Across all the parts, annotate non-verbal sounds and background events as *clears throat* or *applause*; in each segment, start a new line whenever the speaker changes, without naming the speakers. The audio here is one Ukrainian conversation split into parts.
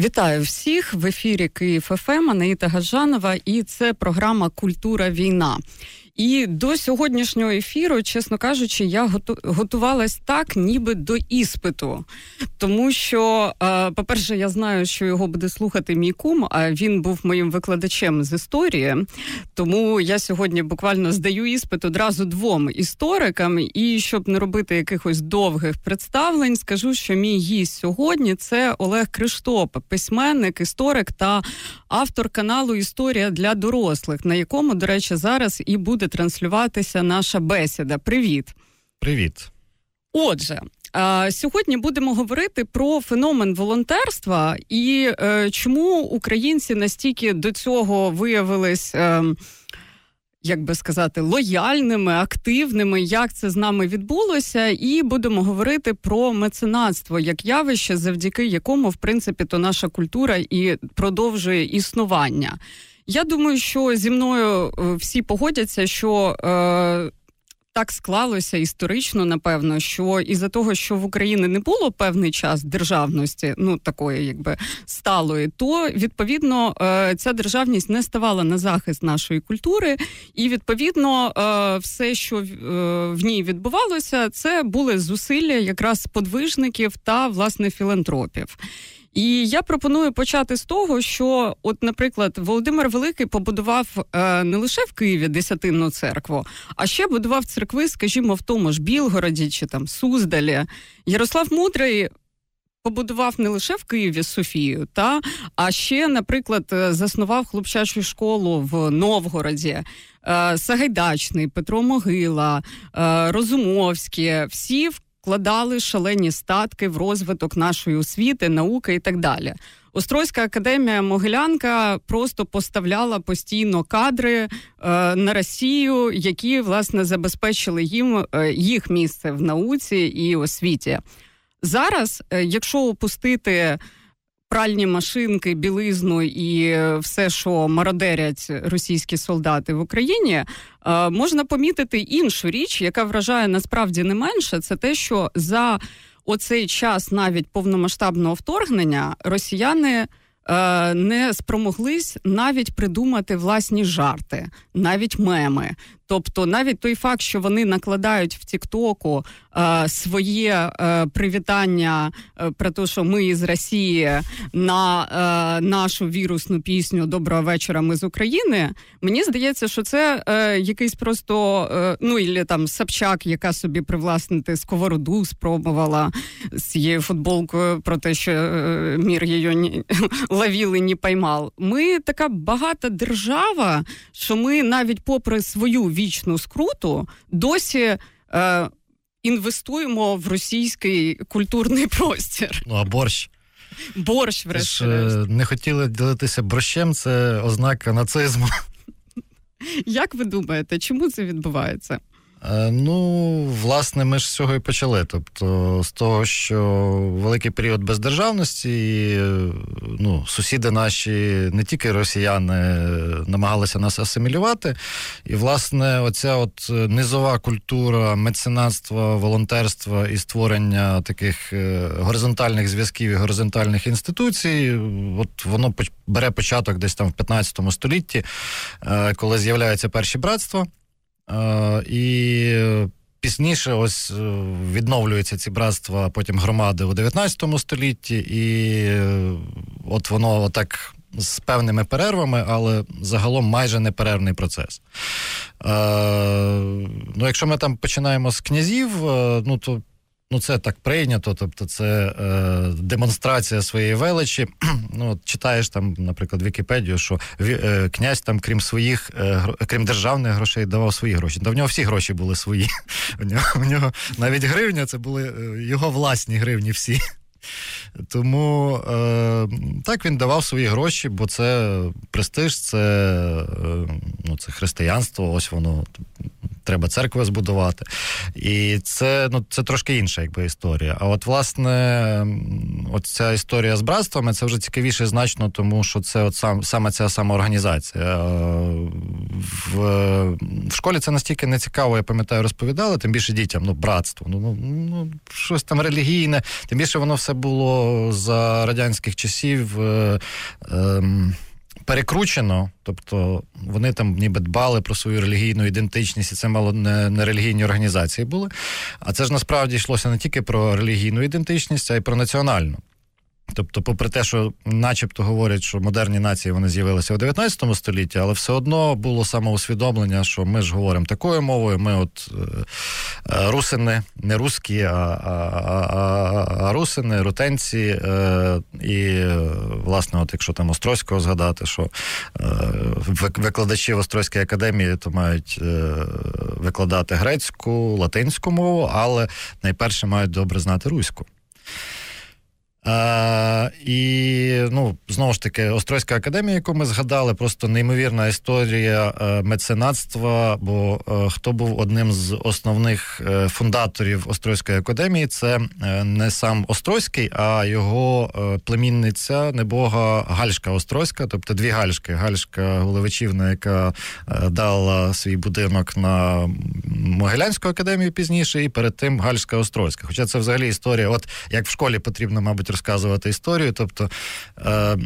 Вітаю всіх в ефірі Київ ФМ, Анаїта Гажанова, і це програма Культура війна. І до сьогоднішнього ефіру, чесно кажучи, я готувалась так, ніби до іспиту. Тому що, е, по-перше, я знаю, що його буде слухати мій кум, а він був моїм викладачем з історії. Тому я сьогодні буквально здаю іспит одразу двом історикам. І щоб не робити якихось довгих представлень, скажу, що мій гість сьогодні це Олег Криштопа, письменник, історик та автор каналу Історія для дорослих, на якому, до речі, зараз і буде транслюватися наша бесіда. Привіт,
привіт.
Отже, сьогодні будемо говорити про феномен волонтерства і е, чому українці настільки до цього виявились. Як би сказати, лояльними, активними, як це з нами відбулося, і будемо говорити про меценатство як явище, завдяки якому, в принципі, то наша культура і продовжує існування. Я думаю, що зі мною е, всі погодяться, що. Е, так склалося історично, напевно, що із-за того, що в Україні не було певний час державності, ну такої, якби сталої, то відповідно е, ця державність не ставала на захист нашої культури, і відповідно е, все, що в ній відбувалося, це були зусилля якраз подвижників та власне філантропів. І я пропоную почати з того, що, от, наприклад, Володимир Великий побудував е, не лише в Києві десятинну церкву, а ще будував церкви, скажімо, в тому ж Білгороді чи там Суздалі. Ярослав Мудрий. Побудував не лише в Києві Софію, та а ще, наприклад, е, заснував хлопчачу школу в Новгороді, е, Сагайдачний, Петро Могила, е, Розумовський. Всі вкладали шалені статки в розвиток нашої освіти, науки і так далі. Острозька академія Могилянка просто поставляла постійно кадри е, на Росію, які власне забезпечили їм е, їх місце в науці і освіті. Зараз, е, якщо опустити пральні машинки, білизну і все, що мародерять російські солдати в Україні, е, можна помітити іншу річ, яка вражає насправді не менше, це те, що за оцей час навіть повномасштабного вторгнення росіяни. Е, не спромоглись навіть придумати власні жарти, навіть меми. Тобто, навіть той факт, що вони накладають в Тіктоку е, своє е, привітання е, про те, що ми з Росії на е, нашу вірусну пісню Доброго вечора, ми з України. Мені здається, що це е, якийсь просто е, ну і там Собчак, яка собі привласнити сковороду спробувала з цією футболкою про те, що мір її не *laughs* ловили, не поймав. Ми така багата держава, що ми навіть попри свою вічну скруту досі е, інвестуємо в російський культурний *laughs* простір.
Ну а борщ.
Борщ,
врешті. Не хотіли ділитися борщем, це ознака нацизму.
Як ви думаєте, чому це відбувається?
Е, ну, власне, ми ж з цього і почали. Тобто, з того, що великий період бездержавності, і, ну, сусіди наші, не тільки росіяни, намагалися нас асимілювати. І, власне, оця от низова культура меценатства, волонтерства і створення таких е, горизонтальних зв'язків і горизонтальних інституцій, от воно бере початок десь там в 15 столітті, е, коли з'являються перші братства. Е, і пізніше ось е, відновлюються ці братства, потім громади у 19 столітті, і е, от воно так. З певними перервами, але загалом майже неперервний процес. Е, Ну, Якщо ми там починаємо з князів, е, ну то Ну, це так прийнято, тобто це е, демонстрація своєї величі. *clears throat* Ну, от Читаєш там, наприклад, Вікіпедію, що е, князь там, крім своїх, е, крім державних грошей, давав свої гроші. Та в нього всі гроші були свої. *laughs* У нього, у нього навіть гривня це були е, його власні гривні всі. *laughs* Тому е, так він давав свої гроші, бо це престиж, це е, ну, це християнство, ось воно треба церкви збудувати. І це ну, це трошки інша якби, історія. А от, власне, ця історія з братствами це вже цікавіше значно, тому що це от сам, саме ця самоорганізація. В, в школі це настільки не цікаво, я пам'ятаю, розповідали, тим більше дітям, ну, братство, ну, ну, ну щось там релігійне, тим більше воно все було за радянських часів. Е, е, перекручено, тобто вони там ніби дбали про свою релігійну ідентичність, і це мало не, не релігійні організації були. А це ж насправді йшлося не тільки про релігійну ідентичність, а й про національну. Тобто, попри те, що начебто говорять, що модерні нації вони з'явилися у 19 столітті, але все одно було самоусвідомлення, що ми ж говоримо такою мовою. Ми, от е, е русини, не русські, а а, а, а русини, рутенці. Е, і, власне, от якщо там Острозького згадати, що е, викладачі в Острозькій академії то мають е, викладати грецьку, латинську мову, але найперше мають добре знати руську. А, І ну, знову ж таки, Острозька академія, яку ми згадали, просто неймовірна історія е, меценатства. Бо е, хто був одним з основних е, фундаторів Острозької академії, це не сам Острозький, а його племінниця небога Гальшка Острозька, тобто дві Гальшки. Гальшка Головичівна, яка дала свій будинок на Могилянську академію пізніше, і перед тим Гальшка Острозька. Хоча це взагалі історія, от як в школі потрібно, мабуть, розказувати історію. Тобто е, е,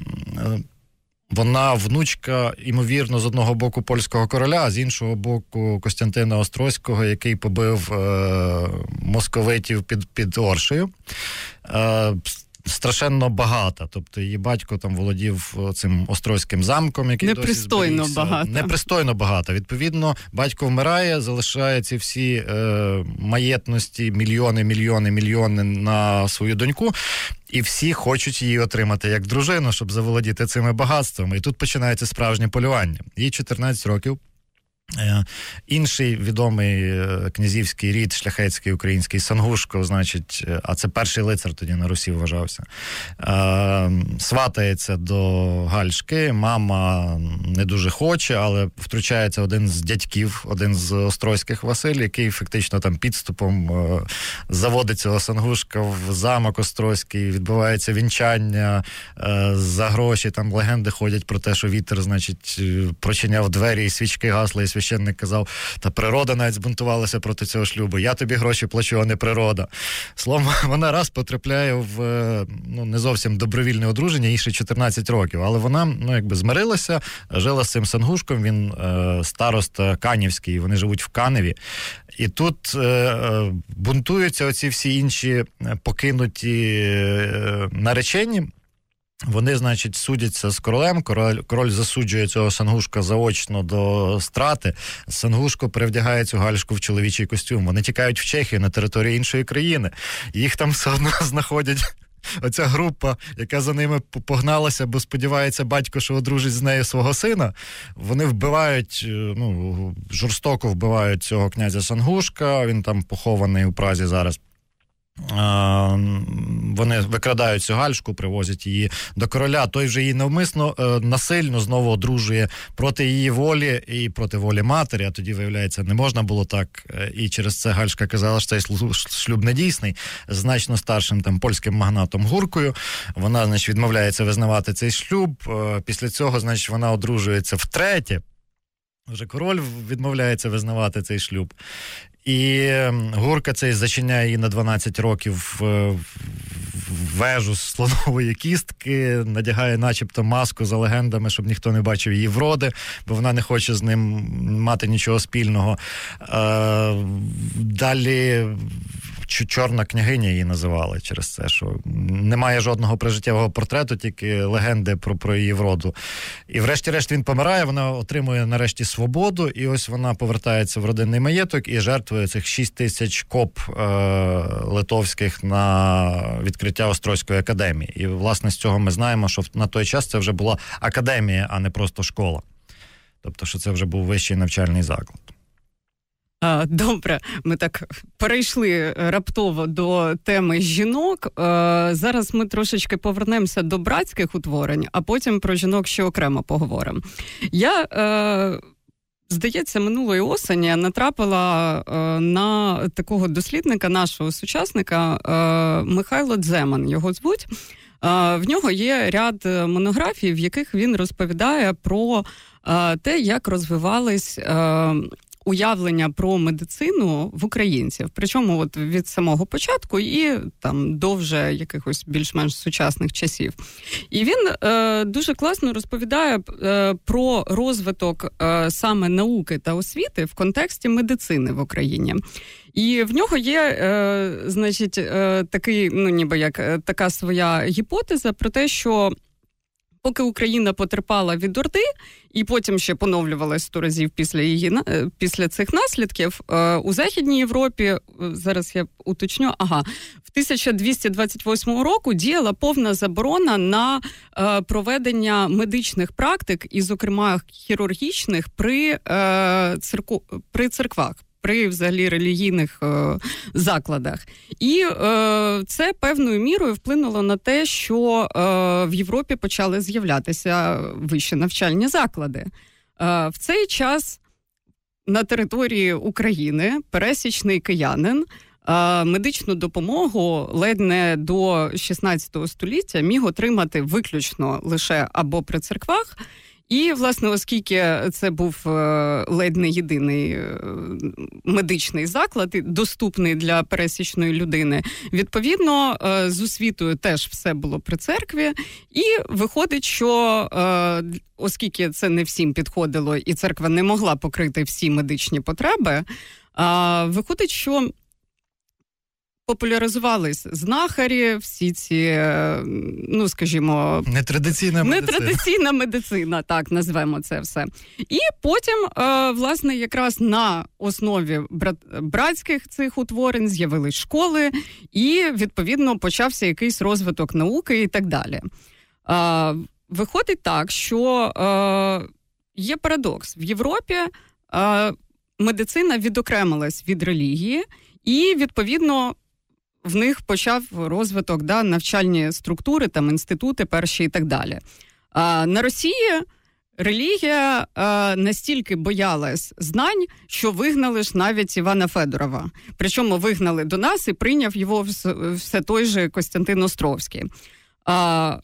вона внучка, ймовірно, з одного боку польського короля, а з іншого боку Костянтина Острозького, який побив е, московитів під під Оршею. Е, страшенно багата. Тобто її батько там володів е, цим острозьким замком, який
непристойно досі багато.
Непристойно багато. Відповідно, батько вмирає, залишає ці всі е, маєтності, мільйони, мільйони, мільйони на свою доньку. І всі хочуть її отримати як дружину, щоб заволодіти цими багатствами. І тут починається справжнє полювання. Їй 14 років. Е, інший відомий е, князівський рід, шляхетський український Сангушко, значить, е, а це перший лицар тоді на Русі вважався. Сватається до Гальшки. Мама не дуже хоче, але втручається один з дядьків, один з Острозьких Василь, який фактично там підступом заводить цього Сангушка в замок Острозький, відбувається вінчання за гроші. Там легенди ходять про те, що вітер, значить, прочиняв двері і свічки гасли. і священник казав, та природа навіть збунтувалася проти цього шлюбу. Я тобі гроші плачу, а не природа. Словом, *laughs* вона раз потрапляє в е, ну не зовсім добровільне одруження, їй ще 14 років. Але вона ну якби змирилася, жила з цим сангушком. Він е, староста Канівський, вони живуть в Каневі. І тут е, е бунтуються оці всі інші покинуті е, наречені. Вони, значить, судяться з королем. Король король засуджує цього сангушка заочно до страти. Сангушко перевдягає цю гальшку в чоловічий костюм. Вони тікають в Чехію на території іншої країни. Їх там все одно *laughs* знаходять. Оця група, яка за ними погналася, бо сподівається, батько, що одружить з нею свого сина. Вони вбивають, е, ну жорстоко вбивають цього князя Сангушка. Він там похований у Празі зараз. Вони викрадають цю гальшку, привозять її до короля. Той вже її навмисно е, насильно знову одружує проти її волі і проти волі матері. А тоді виявляється, не можна було так. Е, і через це Гальшка казала, що цей шлюб недійсний, значно старшим там польським магнатом гуркою. Вона, значить, відмовляється визнавати цей шлюб. Е, після цього, значить, вона одружується втретє. Вже король відмовляється визнавати цей шлюб. І ем, Гурка цей зачиняє її на 12 років в вежу з слонової кістки, надягає, начебто, маску за легендами, щоб ніхто не бачив її вроди, бо вона не хоче з ним мати нічого спільного. Е, далі чорна княгиня її називали через це, що немає жодного прижиттєвого портрету, тільки легенди про про її вроду. І, врешті-решт, він помирає, вона отримує нарешті свободу, і ось вона повертається в родинний маєток і жертвує цих 6 тисяч коп е, литовських на відкриття Острозької академії. І власне з цього ми знаємо, що на той час це вже була академія, а не просто школа. Тобто, що це вже був вищий навчальний заклад.
Добре, ми так перейшли раптово до теми жінок. Зараз ми трошечки повернемося до братських утворень, а потім про жінок ще окремо поговоримо. Я е, здається, минулої осені натрапила е, на такого дослідника, нашого сучасника е, Михайло Дземан. Його звуть. Е, в нього є ряд монографій, в яких він розповідає про е, те, як розвивались е, уявлення про медицину в українців, причому от від самого початку і там до вже якихось більш-менш сучасних часів. І він е, дуже класно розповідає е, про розвиток е, саме науки та освіти в контексті медицини в Україні. І в нього є, е, значить, е, такий, ну ніби як е, така своя гіпотеза про те, що поки Україна потерпала від Орди, і потім ще поновлювалась сто разів після її е, після цих наслідків е, у Західній Європі. Е, зараз я уточню, ага, в 1228 року діяла повна заборона на проведення медичних практик, і, зокрема, хірургічних при цирку при церквах при взагалі релігійних е, закладах. І е, це певною мірою вплинуло на те, що е, в Європі почали з'являтися вищі навчальні заклади. Е, в цей час на території України пересічний киянин. Е, медичну допомогу ледь не до 16 століття міг отримати виключно лише або при церквах, і, власне, оскільки це був е, ледь не єдиний е, медичний заклад, доступний для пересічної людини, відповідно е, з освітою теж все було при церкві, і виходить, що оскільки це не всім підходило, і церква не могла покрити всі медичні потреби, виходить, що популяризувались знахарі, всі ці, е, ну скажімо,
нетрадиційна медицина.
нетрадиційна медицина, так назвемо це все. І потім, е, власне, якраз на основі братських цих утворень з'явились школи, і відповідно почався якийсь розвиток науки і так далі. Виходить так, що е, є парадокс в Європі. Медицина відокремилась від релігії, і відповідно в них почав розвиток да, навчальні структури, там інститути перші і так далі. А на Росії релігія а, настільки боялась знань, що вигнали ж навіть Івана Федорова. Причому вигнали до нас і прийняв його все той же Костянтин Островський. А,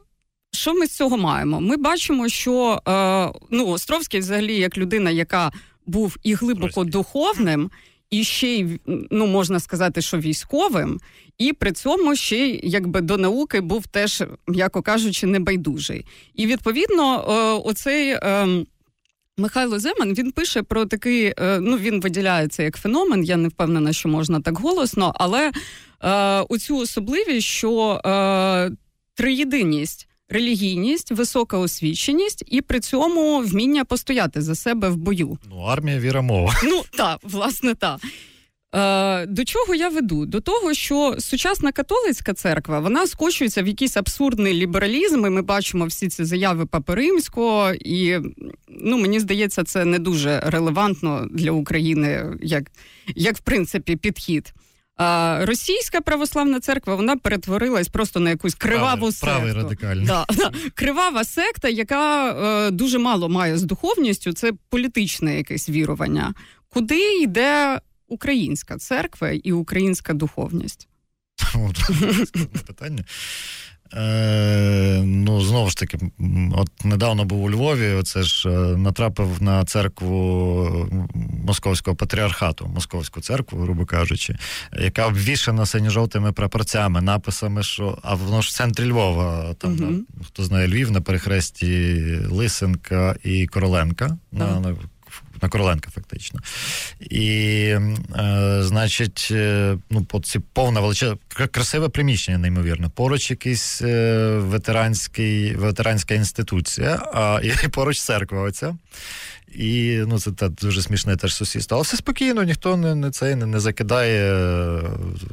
що ми з цього маємо? Ми бачимо, що е, ну, Островський, взагалі, як людина, яка був і глибоко духовним, і ще й ну можна сказати, що військовим, і при цьому ще й якби до науки був теж, м'яко кажучи, небайдужий. І відповідно, е, оцей. Ем, Михайло Земан він пише про такий, е, ну він виділяється як феномен. Я не впевнена, що можна так голосно, але е, оцю особливість, що е, триєдиність релігійність, висока освіченість і при цьому вміння постояти за себе в бою.
Ну, армія віра мова.
Ну так, власне, так. Е, до чого я веду? До того, що сучасна католицька церква вона скочується в якийсь абсурдний лібералізм. і Ми бачимо всі ці заяви Папи Римського, і ну мені здається, це не дуже релевантно для України, як, як в принципі підхід. А Російська православна церква вона перетворилась просто на якусь криваву правий, секту.
Правий радикальний.
Да, да. Кривава секта, яка е, дуже мало має з духовністю. Це політичне якесь вірування. Куди йде українська церква і українська духовність? *laughs*
питання. Е, Ну, знову ж таки, от недавно був у Львові. Оце ж е, натрапив на церкву Московського патріархату, Московську церкву, грубо кажучи, яка обвішана синьо-жовтими прапорцями, написами, що а воно ж в центрі Львова. Там на, хто знає Львів на перехресті Лисенка і Короленка. Uh-huh. на на Короленка, фактично. І, е, значить, е, ну, ці повна величезна, красиве приміщення, неймовірно. Поруч якийсь е, ветеранський, ветеранська інституція, а і *laughs* поруч церква оця. І ну, це та, дуже смішне теж сусідство. Але все спокійно, ніхто не не, це, не, не закидає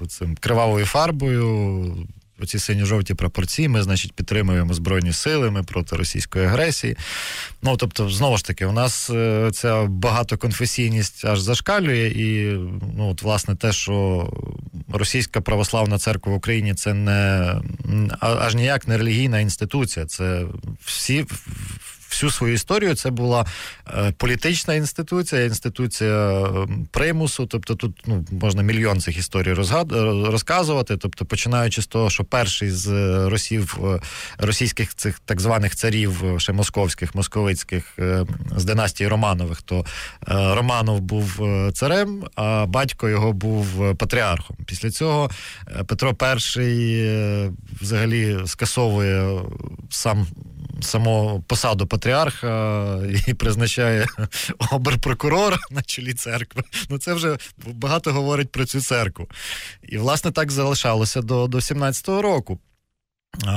цим кривавою фарбою оці синьо-жовті пропорції, ми, значить, підтримуємо Збройні сили, ми проти російської агресії. Ну, тобто, знову ж таки, у нас е, ця багатоконфесійність аж зашкалює, і ну, от, власне, те, що російська православна церква в Україні це не аж ніяк не релігійна інституція, це всі всю свою історію це була е, політична інституція, інституція примусу. Тобто тут ну, можна мільйон цих історій розказувати. Тобто, починаючи з того, що перший з росів російських цих так званих царів, ще московських, московицьких з династії Романових, то Романов був царем, а батько його був патріархом. Після цього Петро І взагалі скасовує сам саму посаду патріарха і призначає *laughs* оберпрокурора на чолі церкви. Ну це вже багато говорить про цю церкву. І, власне, так залишалося до, до 17-го року.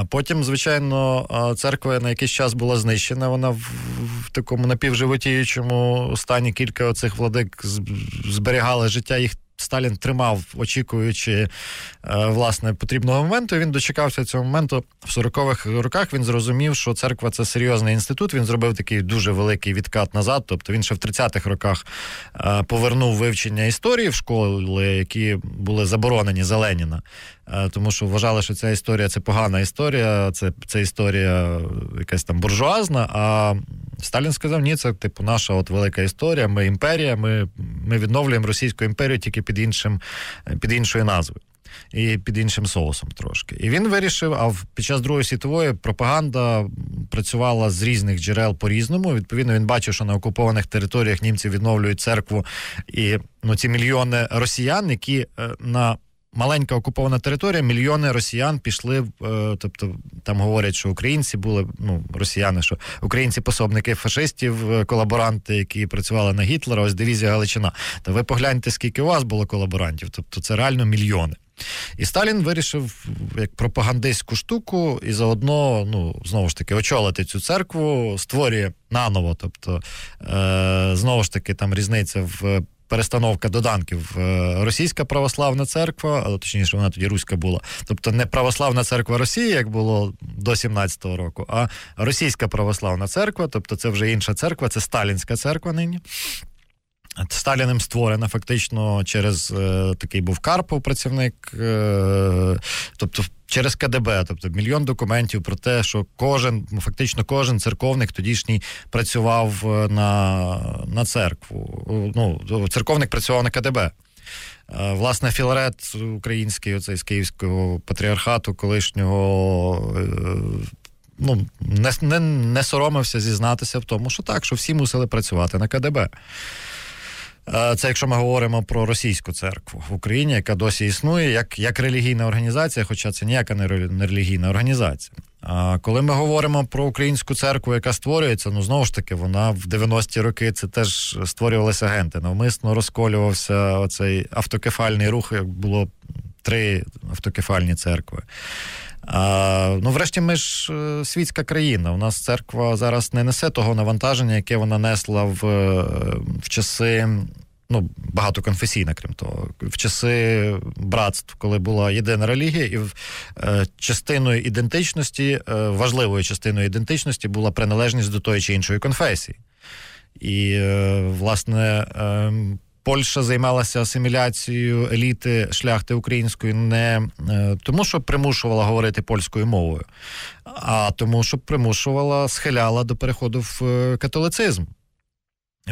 Потім, звичайно, церква на якийсь час була знищена. Вона в, в такому напівживотіючому стані кілька оцих владик зберігали життя їх Сталін тримав, очікуючи е, власне потрібного моменту. Він дочекався цього моменту в 40-х роках. Він зрозумів, що церква це серйозний інститут. Він зробив такий дуже великий відкат назад. Тобто він ще в 30-х роках е, повернув вивчення історії в школи, які були заборонені за Леніна. Е, тому що вважали, що ця історія це погана історія, це це історія якась там буржуазна. А Сталін сказав: ні, це типу наша от велика історія. Ми імперія, ми ми відновлюємо Російську імперію тільки під іншим, під іншою назвою. І під іншим соусом трошки. І він вирішив, а під час Другої світової пропаганда працювала з різних джерел по-різному. Відповідно, він бачив, що на окупованих територіях німці відновлюють церкву і ну, ці мільйони росіян, які е, на маленька окупована територія, мільйони росіян пішли. Е, тобто там говорять, що українці були ну росіяни, що українці пособники фашистів, е, колаборанти, які працювали на Гітлера. Ось дивізія Галичина. Та ви погляньте, скільки у вас було колаборантів. Тобто це реально мільйони. І Сталін вирішив як пропагандистську штуку і заодно, ну знову ж таки, очолити цю церкву, створює наново. Тобто, е, знову ж таки, там різниця в перестановка доданків е, Російська православна церква, але точніше, вона тоді руська була. Тобто не православна церква Росії, як було до 17-го року, а Російська православна церква, тобто це вже інша церква, це Сталінська церква нині. Сталіним створена фактично через е, такий був Карпов працівник, е, тобто через КДБ, тобто мільйон документів про те, що кожен, ну, фактично кожен церковник тодішній працював е, на на церкву. Ну, Церковник працював на КДБ. Е, власне, Філарет український, оцей з Київського патріархату, колишнього. Е, ну, не не, не соромився зізнатися в тому, що так, що всі мусили працювати на КДБ. Е, це якщо ми говоримо про російську церкву в Україні, яка досі існує, як як релігійна організація, хоча це ніяка не релігійна організація. А коли ми говоримо про українську церкву, яка створюється, ну знову ж таки, вона в 90-ті роки це теж створювалися агенти. Навмисно розколювався оцей автокефальний рух, як було три автокефальні церкви. А, Ну, врешті, ми ж е, світська країна. У нас церква зараз не несе того навантаження, яке вона несла в, е, в часи. Ну, багатоконфесійна, крім того, в часи братств, коли була єдина релігія, і е, частиною ідентичності, е, важливою частиною ідентичності була приналежність до тої чи іншої конфесії. І, е, власне, ем, Польща займалася асиміляцією еліти шляхти української не е, тому, що примушувала говорити польською мовою, а тому, що примушувала схиляла до переходу в е, католицизм.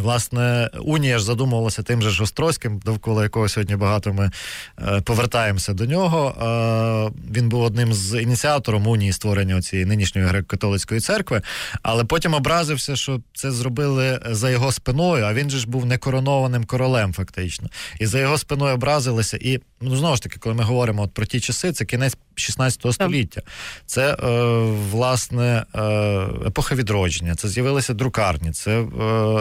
Власне, Унія ж задумувалася тим же ж Острозьким, довкола якого сьогодні багато ми е, повертаємося до нього. Е, він був одним з ініціатором унії створення цієї нинішньої греко-католицької церкви, але потім образився, що це зробили за його спиною. А він же ж був некоронованим королем, фактично, і за його спиною образилися. І ну знову ж таки, коли ми говоримо от про ті часи, це кінець 16 століття. Це е, власне е, епоха відродження. Це з'явилися друкарні, це е,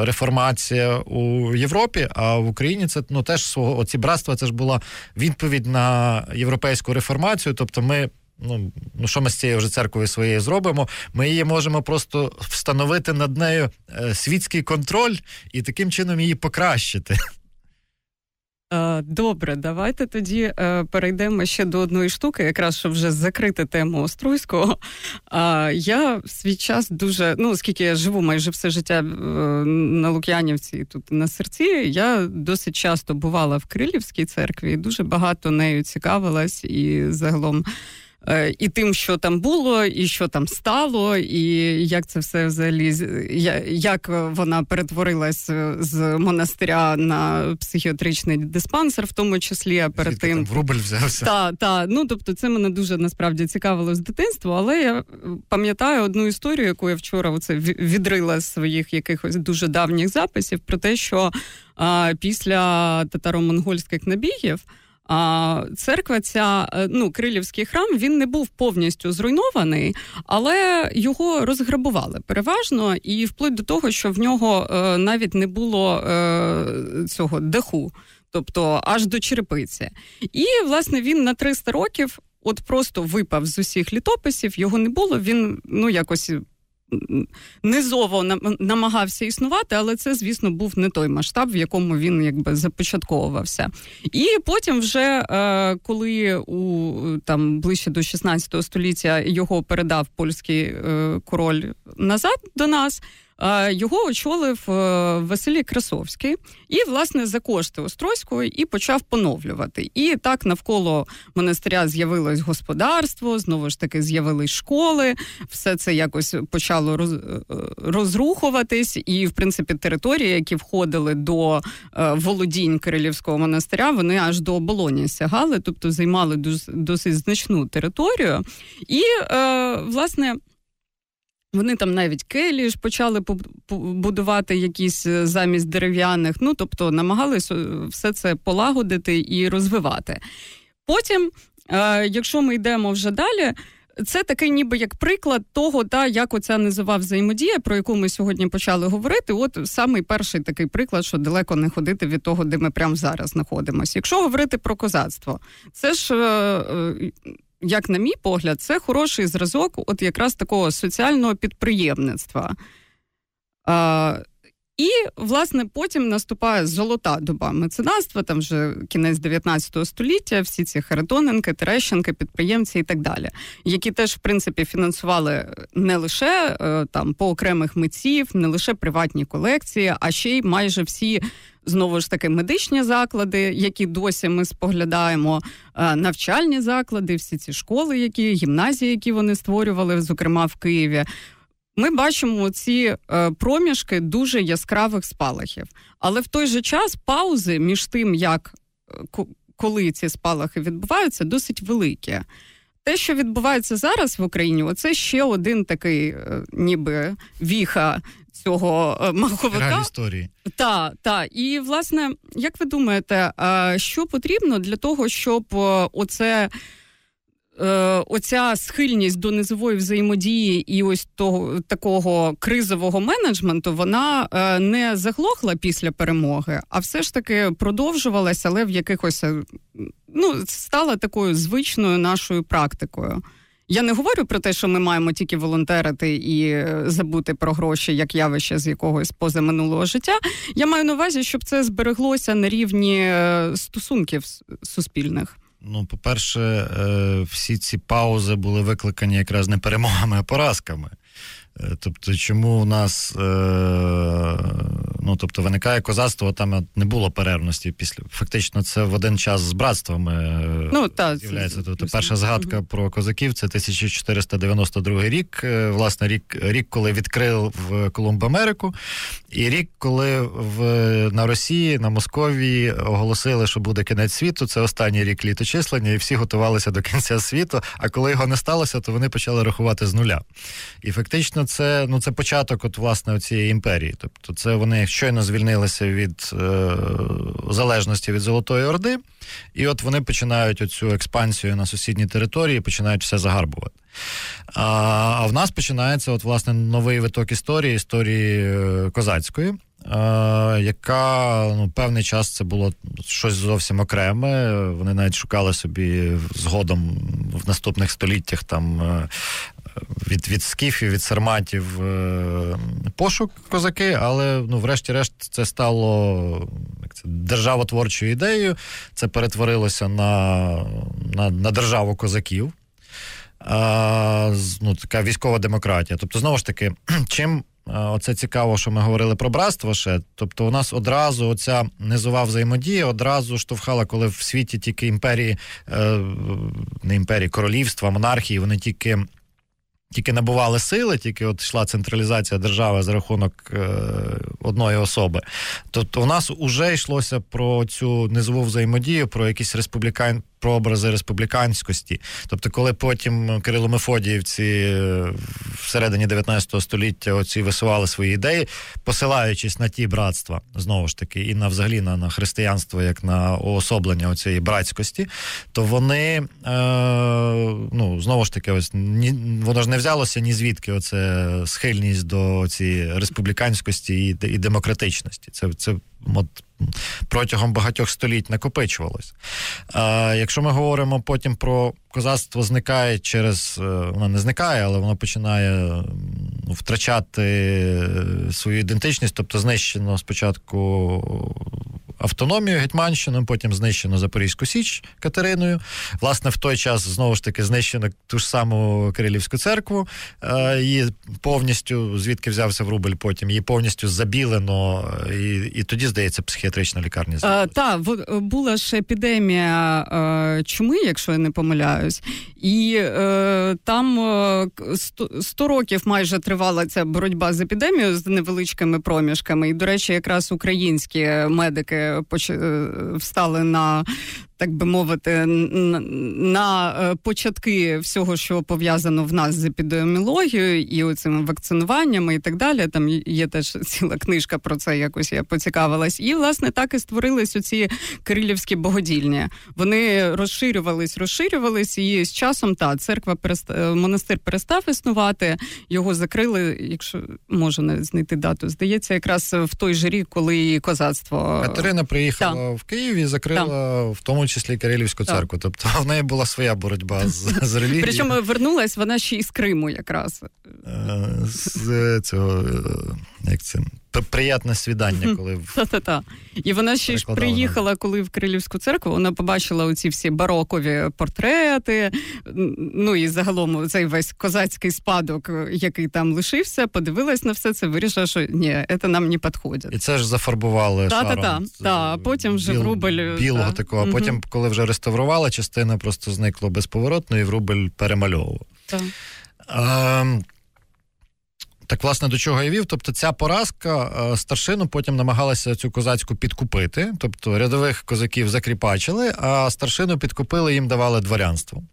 реформація у Європі. А в Україні це ну теж свого оці братства. Це ж була відповідь на європейську реформацію. Тобто, ми. Ну, ну що ми з цією вже церквою своєю зробимо? Ми її можемо просто встановити над нею е, світський контроль і таким чином її покращити.
Е, добре, давайте тоді е, перейдемо ще до одної штуки, якраз щоб вже закрити тему Оструйського. Я свій час дуже, ну оскільки я живу майже все життя е, на Лук'янівці тут на серці, я досить часто бувала в Крилівській церкві дуже багато нею цікавилась і загалом і тим, що там було, і що там стало, і як це все взагалі як вона перетворилась з монастиря на психіатричний диспансер, в тому числі а перед
Звідки
тим
там в рубль взявся.
Так, та ну тобто, це мене дуже насправді цікавило з дитинства, але я пам'ятаю одну історію, яку я вчора оце відрила з своїх якихось дуже давніх записів про те, що а, після татаро-монгольських набігів. А церква, ця е, ну Крилівський храм, він не був повністю зруйнований, але його розграбували переважно, і вплоть до того, що в нього е, навіть не було е, цього даху, тобто аж до черепиці. І власне він на 300 років. От просто випав з усіх літописів, його не було. Він ну якось низово намагався існувати, але це, звісно, був не той масштаб, в якому він якби започатковувався. І потім, вже е, коли у там ближче до 16 століття його передав польський е, король назад до нас. Його очолив е, Василій Красовський і, власне, за кошти Острозького і почав поновлювати. І так навколо монастиря з'явилось господарство, знову ж таки, з'явились школи. Все це якось почало е, розрухуватись, і, в принципі, території, які входили до е, володінь Кирилівського монастиря, вони аж до оболоні сягали, тобто займали досить значну територію. І, власне. Вони там навіть келі ж почали будувати якісь е, замість дерев'яних. Ну тобто намагалися е, все це полагодити і розвивати. Потім, е, якщо ми йдемо вже далі. Це такий, ніби як приклад того, та як оця назива взаємодія, про яку ми сьогодні почали говорити. От самий перший такий приклад, що далеко не ходити від того, де ми прямо зараз знаходимося. Якщо говорити про козацтво, це ж як на мій погляд, це хороший зразок, от якраз такого соціального підприємництва. А, І, власне, потім наступає золота доба меценатства, там вже кінець 19 століття, всі ці Харитоненки, Терещенки, підприємці і так далі, які теж, в принципі, фінансували не лише е, там по окремих митців, не лише приватні колекції, а ще й майже всі знову ж таки медичні заклади, які досі ми споглядаємо, е, навчальні заклади, всі ці школи, які гімназії, які вони створювали, зокрема в Києві. Ми бачимо ці е, проміжки дуже яскравих спалахів, але в той же час паузи між тим, як е, коли ці спалахи відбуваються, досить великі. Те, що відбувається зараз в Україні, оце ще один такий, ніби віха цього е, маховика.
історії.
Так, так. І власне, як ви думаєте, що потрібно для того, щоб е, оце. Е, оця схильність до низової взаємодії і ось того такого кризового менеджменту вона не заглохла після перемоги, а все ж таки продовжувалася, але в якихось ну стала такою звичною нашою практикою. Я не говорю про те, що ми маємо тільки волонтерити і е, забути про гроші як явище з якогось позаминулого життя. Я маю на увазі, щоб це збереглося на рівні е, стосунків суспільних.
Ну, по-перше, е, всі ці паузи були викликані якраз не перемогами, а поразками. Тобто, чому у нас ну, тобто, виникає козацтво, там не було перервності після. Фактично, це в один час з братствами ну, та, з'являється. Тобто, перша згадка угу. про козаків це 1492 рік. Е, власне, рік, рік, коли відкрив Колумб Америку, і рік, коли в на Росії, на Московії оголосили, що буде кінець світу. Це останній рік літочислення, і всі готувалися до кінця світу. А коли його не сталося, то вони почали рахувати з нуля. І фактично, це ну це початок, от власне цієї імперії. Тобто, це вони щойно звільнилися від е, залежності від Золотої Орди, і от вони починають оцю експансію на сусідній території, починають все загарбувати. А а в нас починається от власне новий виток історії, історії е, козацької. Яка ну, певний час це було щось зовсім окреме. Вони навіть шукали собі згодом в наступних століттях там е, від від скіфів, від сарматів е, пошук козаки, але ну, врешті-решт, це стало як це, державотворчою ідеєю. Це перетворилося на, на, на державу козаків. А, ну, Така військова демократія. Тобто, знову ж таки, *clears throat* чим оце цікаво, що ми говорили про братство ще. Тобто, у нас одразу оця низова взаємодія одразу штовхала, коли в світі тільки імперії, е, не імперії, королівства, монархії, вони тільки тільки набували сили, тільки от йшла централізація держави за рахунок е, одної особи. Тобто у нас вже йшлося про цю низову взаємодію, про якісь республікан прообрази республіканськості. Тобто, коли потім Кирило Мефодіївці е, всередині 19 століття оці висували свої ідеї, посилаючись на ті братства, знову ж таки, і на взагалі на, на християнство, як на уособлення цієї братськості, то вони е, ну, знову ж таки, ось ні, воно ж не взялося ні звідки оце схильність до цієї республіканськості і, і демократичності. Це це от, протягом багатьох століть накопичувалось. А, Якщо ми говоримо потім про козацтво зникає через, е, воно не зникає, але воно починає втрачати свою ідентичність, тобто знищено спочатку автономію Гетьманщину, потім знищено Запорізьку Січ Катериною. Власне, в той час знову ж таки знищено ту ж саму Кирилівську церкву. Е, її повністю, звідки взявся в рубль, потім її повністю забілено, і і тоді, здається, психіатрична лікарня.
Е, так, була ж епідемія е, чуми, якщо я не помиляюсь, і е, там 100, 100 років майже тривала ця боротьба з епідемією з невеличкими проміжками. І, до речі, якраз українські медики встали на так би мовити, на е, початки всього, що пов'язано в нас з епідеміологією і цими вакцинуваннями і так далі. Там є теж ціла книжка про це, якось я поцікавилась. І власне так і створились оці кирилівські богодільні. Вони розширювались, розширювались, і з часом та церква переста... Е, монастир перестав існувати. Його закрили, якщо можна знайти дату. Здається, якраз в той же рік, коли козацтво
Катерина приїхала та. в Київ і закрила та. в тому числі Кирилівську церкву. Тобто в неї була своя боротьба з з релігією.
Причому вернулась вона ще із Криму якраз.
Е, з цього, е, як це, приятне свідання, коли
Та-та-та. І вона ще ж приїхала, коли в Кирилівську церкву, вона побачила оці всі барокові портрети. Ну і загалом цей весь козацький спадок, який там лишився, подивилась на все це, вирішила, що ні, це нам не підходить.
І це ж зафарбували
Та-та-та. Та, потім вже в рубль.
Білого та. такого. А потім, коли вже реставрувала, частина просто зникла безповоротно, і в рубль перемальовував. Так. Так, власне, до чого я вів. Тобто, ця поразка е, старшину потім намагалася цю козацьку підкупити. Тобто рядових козаків закріпачили, а старшину підкупили, їм давали дворянство.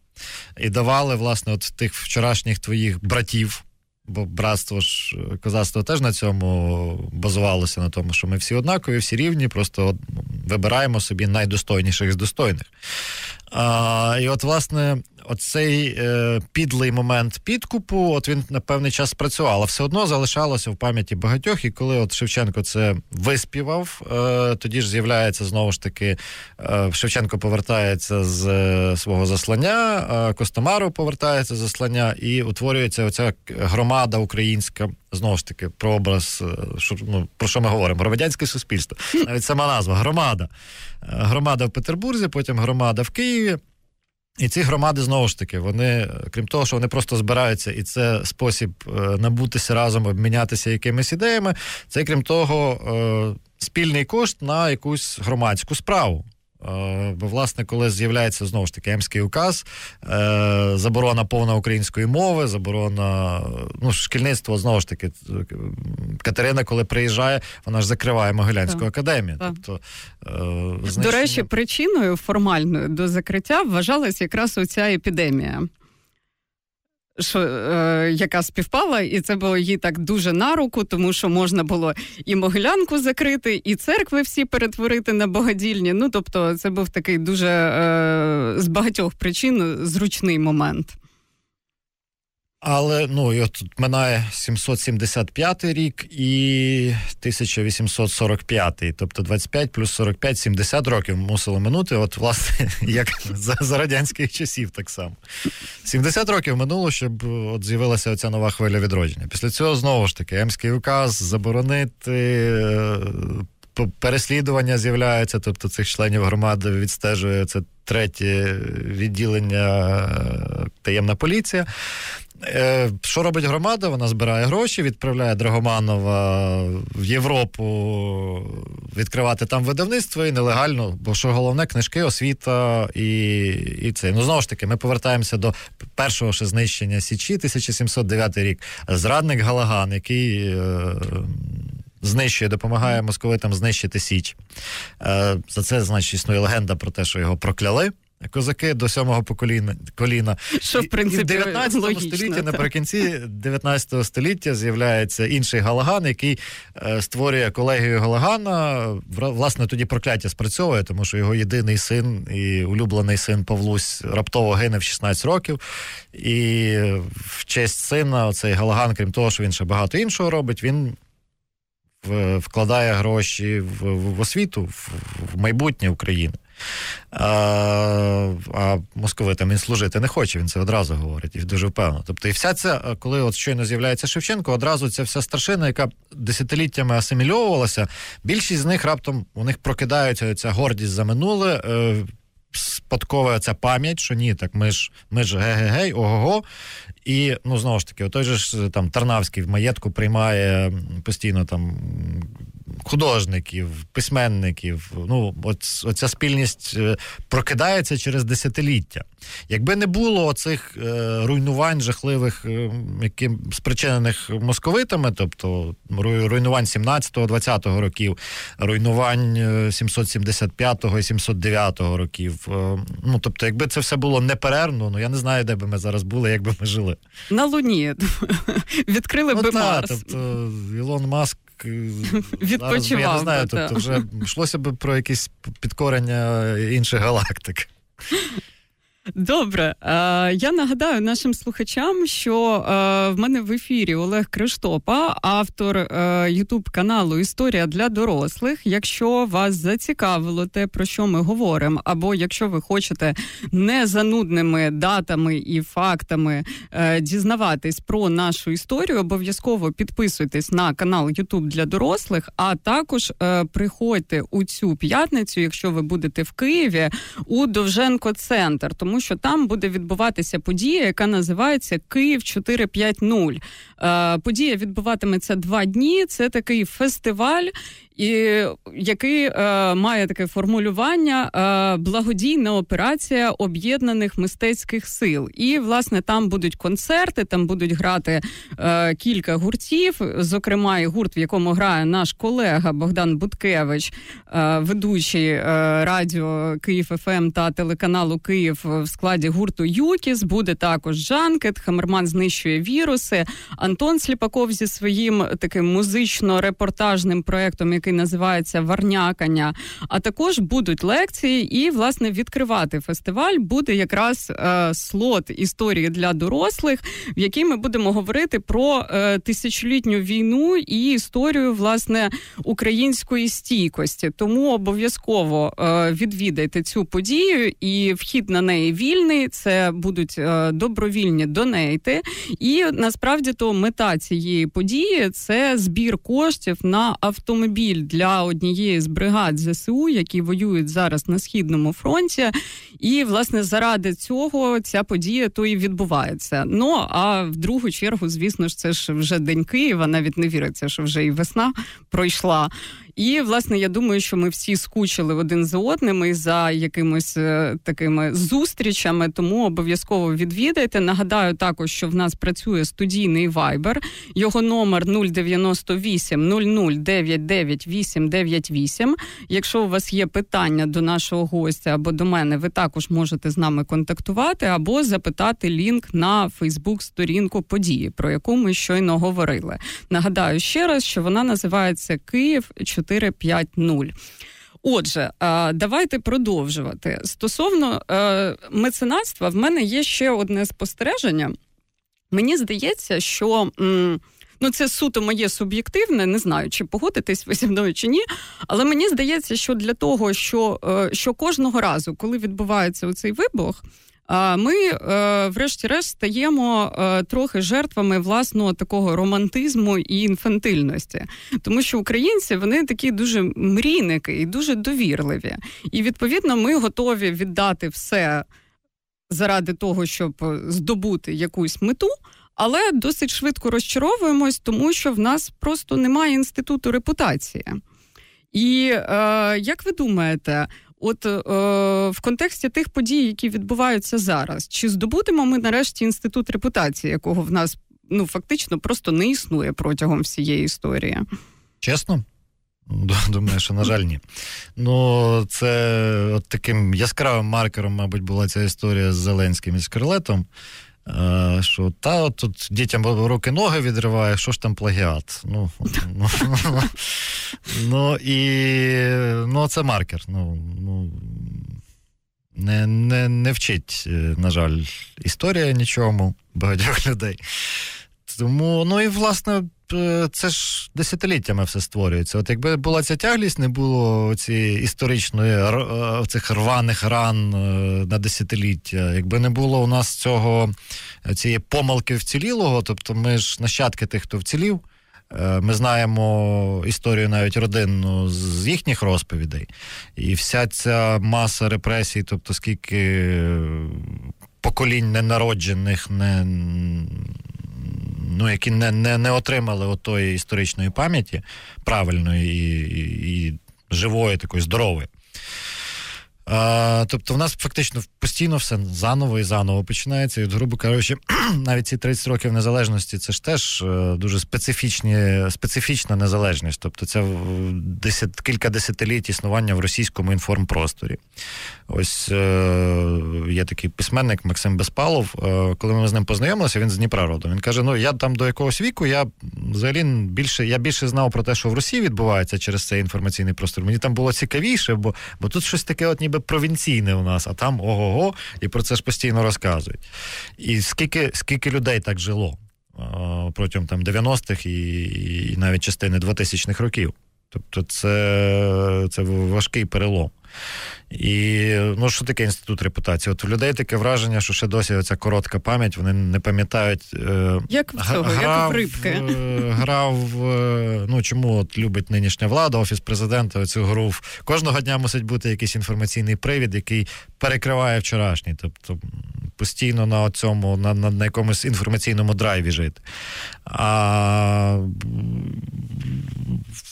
І давали, власне, от тих вчорашніх твоїх братів. Бо братство ж козацтво теж на цьому базувалося на тому, що ми всі однакові, всі рівні, просто вибираємо собі найдостойніших з достойних. А, І от, власне, оцей е, підлий момент підкупу, от він на певний час спрацював, але все одно залишалося в пам'яті багатьох. І коли от Шевченко це виспівав, е, тоді ж з'являється знову ж таки е, Шевченко повертається з е, свого заслання, е, Костомаров повертається з заслання, і утворюється оця громада українська. Знову ж таки, про образ, е, що, ну, про що ми говоримо? Громадянське суспільство. Навіть сама назва громада. Е, громада в Петербурзі, потім громада в Києві. І ці громади знову ж таки, вони, крім того, що вони просто збираються, і це спосіб е, набутися разом, обмінятися якимись ідеями. Це крім того, спільний кошт на якусь громадську справу. Е, бо, власне, коли з'являється знову ж таки Емський указ, е, заборона повна української мови, заборона ну, шкільництво, знову ж таки, Катерина, коли приїжджає, вона ж закриває Могилянську так. академію. Так. Тобто,
знищення... До речі, причиною формальною до закриття вважалась якраз оця епідемія що, е, яка співпала, і це було їй так дуже на руку, тому що можна було і могилянку закрити, і церкви всі перетворити на богодільні. Ну тобто, це був такий дуже е, з багатьох причин зручний момент.
Але ну і от минає 775 рік і 1845, тобто 25 плюс 45, 70 років мусило минути. От, власне, *laughs* як за, за радянських часів, так само. 70 років минуло, щоб от з'явилася оця нова хвиля відродження. Після цього знову ж таки Емський указ заборонити. Е, переслідування з'являється, тобто цих членів громади відстежує це третє відділення е, таємна поліція. Е, що робить громада? Вона збирає гроші, відправляє Драгоманова в Європу відкривати там видавництво і нелегально, бо що головне книжки, освіта і і це. Ну знову ж таки, ми повертаємося до першого ще знищення Січі, 1709 рік. Зрадник Галаган, який. Е, знищує, допомагає московитам знищити Січ. Е, За це, значить, існує легенда про те, що його прокляли козаки до сьомого покоління коліна.
Що в принципі
і в 19
логічно,
столітті наприкінці 19 століття з'являється інший Галаган, який е, створює колегію Галагана. Власне, тоді прокляття спрацьовує, тому що його єдиний син і улюблений син Павлусь раптово гине в 16 років. І в честь сина цей Галаган, крім того, що він ще багато іншого робить, він. Вкладає гроші в, в освіту, в, в майбутнє України. А а московитам він служити не хоче, він це одразу говорить і дуже впевнено. Тобто, і вся ця, коли от щойно з'являється Шевченко, одразу ця вся старшина, яка десятиліттями асимільовувалася, більшість з них раптом у них прокидається ця гордість за минуле. Е, спадкова ця пам'ять, що ні, так ми ж ми ж ге-ге-гей, ого-го. І ну знову ж таки, той же ж там Тарнавський в маєтку приймає постійно там художників, письменників. Ну, от, Оця спільність е, прокидається через десятиліття. Якби не було цих е, руйнувань жахливих, е, які спричинених московитами, тобто руйнувань 17-20 років, руйнувань 775-го і 709-го років. Ну тобто, якби це все було неперервно, ну я не знаю, де би ми зараз були, якби ми жили.
На Луні *laughs* відкрили
ну,
би
та,
Марс.
Тобто Ілон Маск
Відпочивав. *laughs*
Зараз, я не знаю, тобто вже йшлося б про якісь підкорення інших галактик. *laughs*
Добре, я нагадаю нашим слухачам, що в мене в ефірі Олег Криштопа, автор Ютуб каналу Історія для дорослих. Якщо вас зацікавило те, про що ми говоримо, або якщо ви хочете не занудними датами і фактами е, дізнаватись про нашу історію, обов'язково підписуйтесь на канал Ютуб для дорослих, а також е, приходьте у цю п'ятницю, якщо ви будете в Києві, у Довженко Центр тому що там буде відбуватися подія, яка називається Київ 450. Е, подія відбуватиметься два дні. Це такий фестиваль, і який е, має таке формулювання е, благодійна операція об'єднаних мистецьких сил. І власне там будуть концерти, там будуть грати е, кілька гуртів, зокрема, і гурт, в якому грає наш колега Богдан Буткевич, е, ведучий е, радіо Київ ФМ ем та телеканалу Київ в складі гурту Юркеш. Буде також Junket, Хамерман знищує віруси. Антон Сліпаков зі своїм таким музично-репортажним проектом, який називається Варнякання. А також будуть лекції, і власне відкривати фестиваль буде якраз е, слот історії для дорослих, в якій ми будемо говорити про е, тисячолітню війну і історію власне української стійкості. Тому обов'язково е, відвідайте цю подію, і вхід на неї вільний. Це будуть е, добровільні донейти. І насправді то мета цієї події це збір коштів на автомобіль для однієї з бригад ЗСУ, які воюють зараз на східному фронті. І власне заради цього ця подія то і відбувається. Ну а в другу чергу, звісно ж, це ж вже день Києва. Навіть не віриться, що вже і весна пройшла. І власне я думаю, що ми всі скучили один за одним і за якимось е, такими зустрічами. Тому обов'язково відвідайте. Нагадаю також, що в нас працює студійний вайбер. Його номер 098 0099 898. Якщо у вас є питання до нашого гостя або до мене, ви також можете з нами контактувати або запитати лінк на Фейсбук-сторінку події, про яку ми щойно говорили. Нагадаю ще раз, що вона називається Київ 450. Отже, давайте продовжувати. Стосовно е, меценатства, в мене є ще одне спостереження. Мені здається, що. Ну, це суто моє суб'єктивне, не знаю, чи погодитись ви зі мною чи ні. Але мені здається, що для того, що е, що кожного разу, коли відбувається цей вибух, ми, е, врешті-решт, стаємо е, трохи жертвами власного такого романтизму і інфантильності, тому що українці вони такі дуже мрійники і дуже довірливі. І відповідно ми готові віддати все заради того, щоб здобути якусь мету. Але досить швидко розчаровуємось, тому що в нас просто немає інституту репутації. І е, як ви думаєте, от е, в контексті тих подій, які відбуваються зараз, чи здобудемо ми нарешті інститут репутації, якого в нас ну фактично просто не існує протягом всієї історії?
Чесно? Думаю, що, на жаль, ні. Ну, це от таким яскравим маркером, мабуть, була ця історія з Зеленським і з Крилетом. Е, що та от тут дітям руки ноги відриває, що ж там плагіат? Ну ну, ну і ну, це маркер. Ну, ну, Не не, не вчить, е, на жаль, історія нічому багатьох людей. Тому, ну і власне, це ж десятиліттями все створюється. От якби була ця тяглість, не було цієї історичної е, цих рваних ран е, на десятиліття, якби не було у нас цього цієї помилки вцілілого, тобто ми ж нащадки тих, хто вцілів. Ми знаємо історію навіть родинну з їхніх розповідей, і вся ця маса репресій, тобто скільки поколінь ненароджених, не ну, які не не, не отримали отої історичної пам'яті правильної і, і, і живої, такої здорової. А, Тобто, в нас фактично постійно все заново і заново починається. І, от, грубо кажучи, *clears throat* навіть ці 30 років незалежності це ж теж е, дуже специфічні, специфічна незалежність. Тобто, це десят, кілька десятиліть існування в російському інформпросторі. Ось е, є такий письменник Максим Безпалов. Е, коли ми з ним познайомилися, він з Дніпра родом. Він каже: Ну я там до якогось віку я взагалі більше я більше знав про те, що в Росії відбувається через цей інформаційний простор. Мені там було цікавіше, бо бо тут щось таке, от ніби провінційне у нас, а там ого-го, і про це ж постійно розказують. І скільки скільки людей так жило протягом там 90-х і, і навіть частини 2000-х років. Тобто, це, це важкий перелом. І ну, що таке інститут репутації? От у людей таке враження, що ще досі оця коротка пам'ять, вони не пам'ятають.
Е, як в цього, грав, як в рибки.
Е, грав, е, ну чому от любить нинішня влада, офіс президента цю гру. Кожного дня мусить бути якийсь інформаційний привід, який перекриває вчорашній. Тобто постійно на цьому, на, на, на якомусь інформаційному драйві жити. А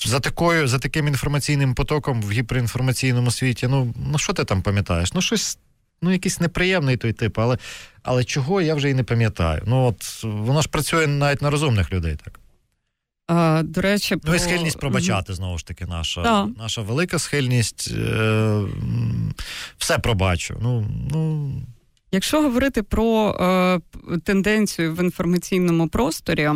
за такою, за таким інформаційним потоком в гіперінформаційному світі, ну ну що ти там пам'ятаєш? Ну, щось, ну, якийсь неприємний той тип, але але чого я вже і не пам'ятаю. Ну, от воно ж працює навіть на розумних людей так.
А, До речі,
про... Ну і схильність пробачати, знову ж таки, наша да. наша велика схильність. Е, Все пробачу. Ну, ну...
Якщо говорити про е, тенденцію в інформаційному просторі,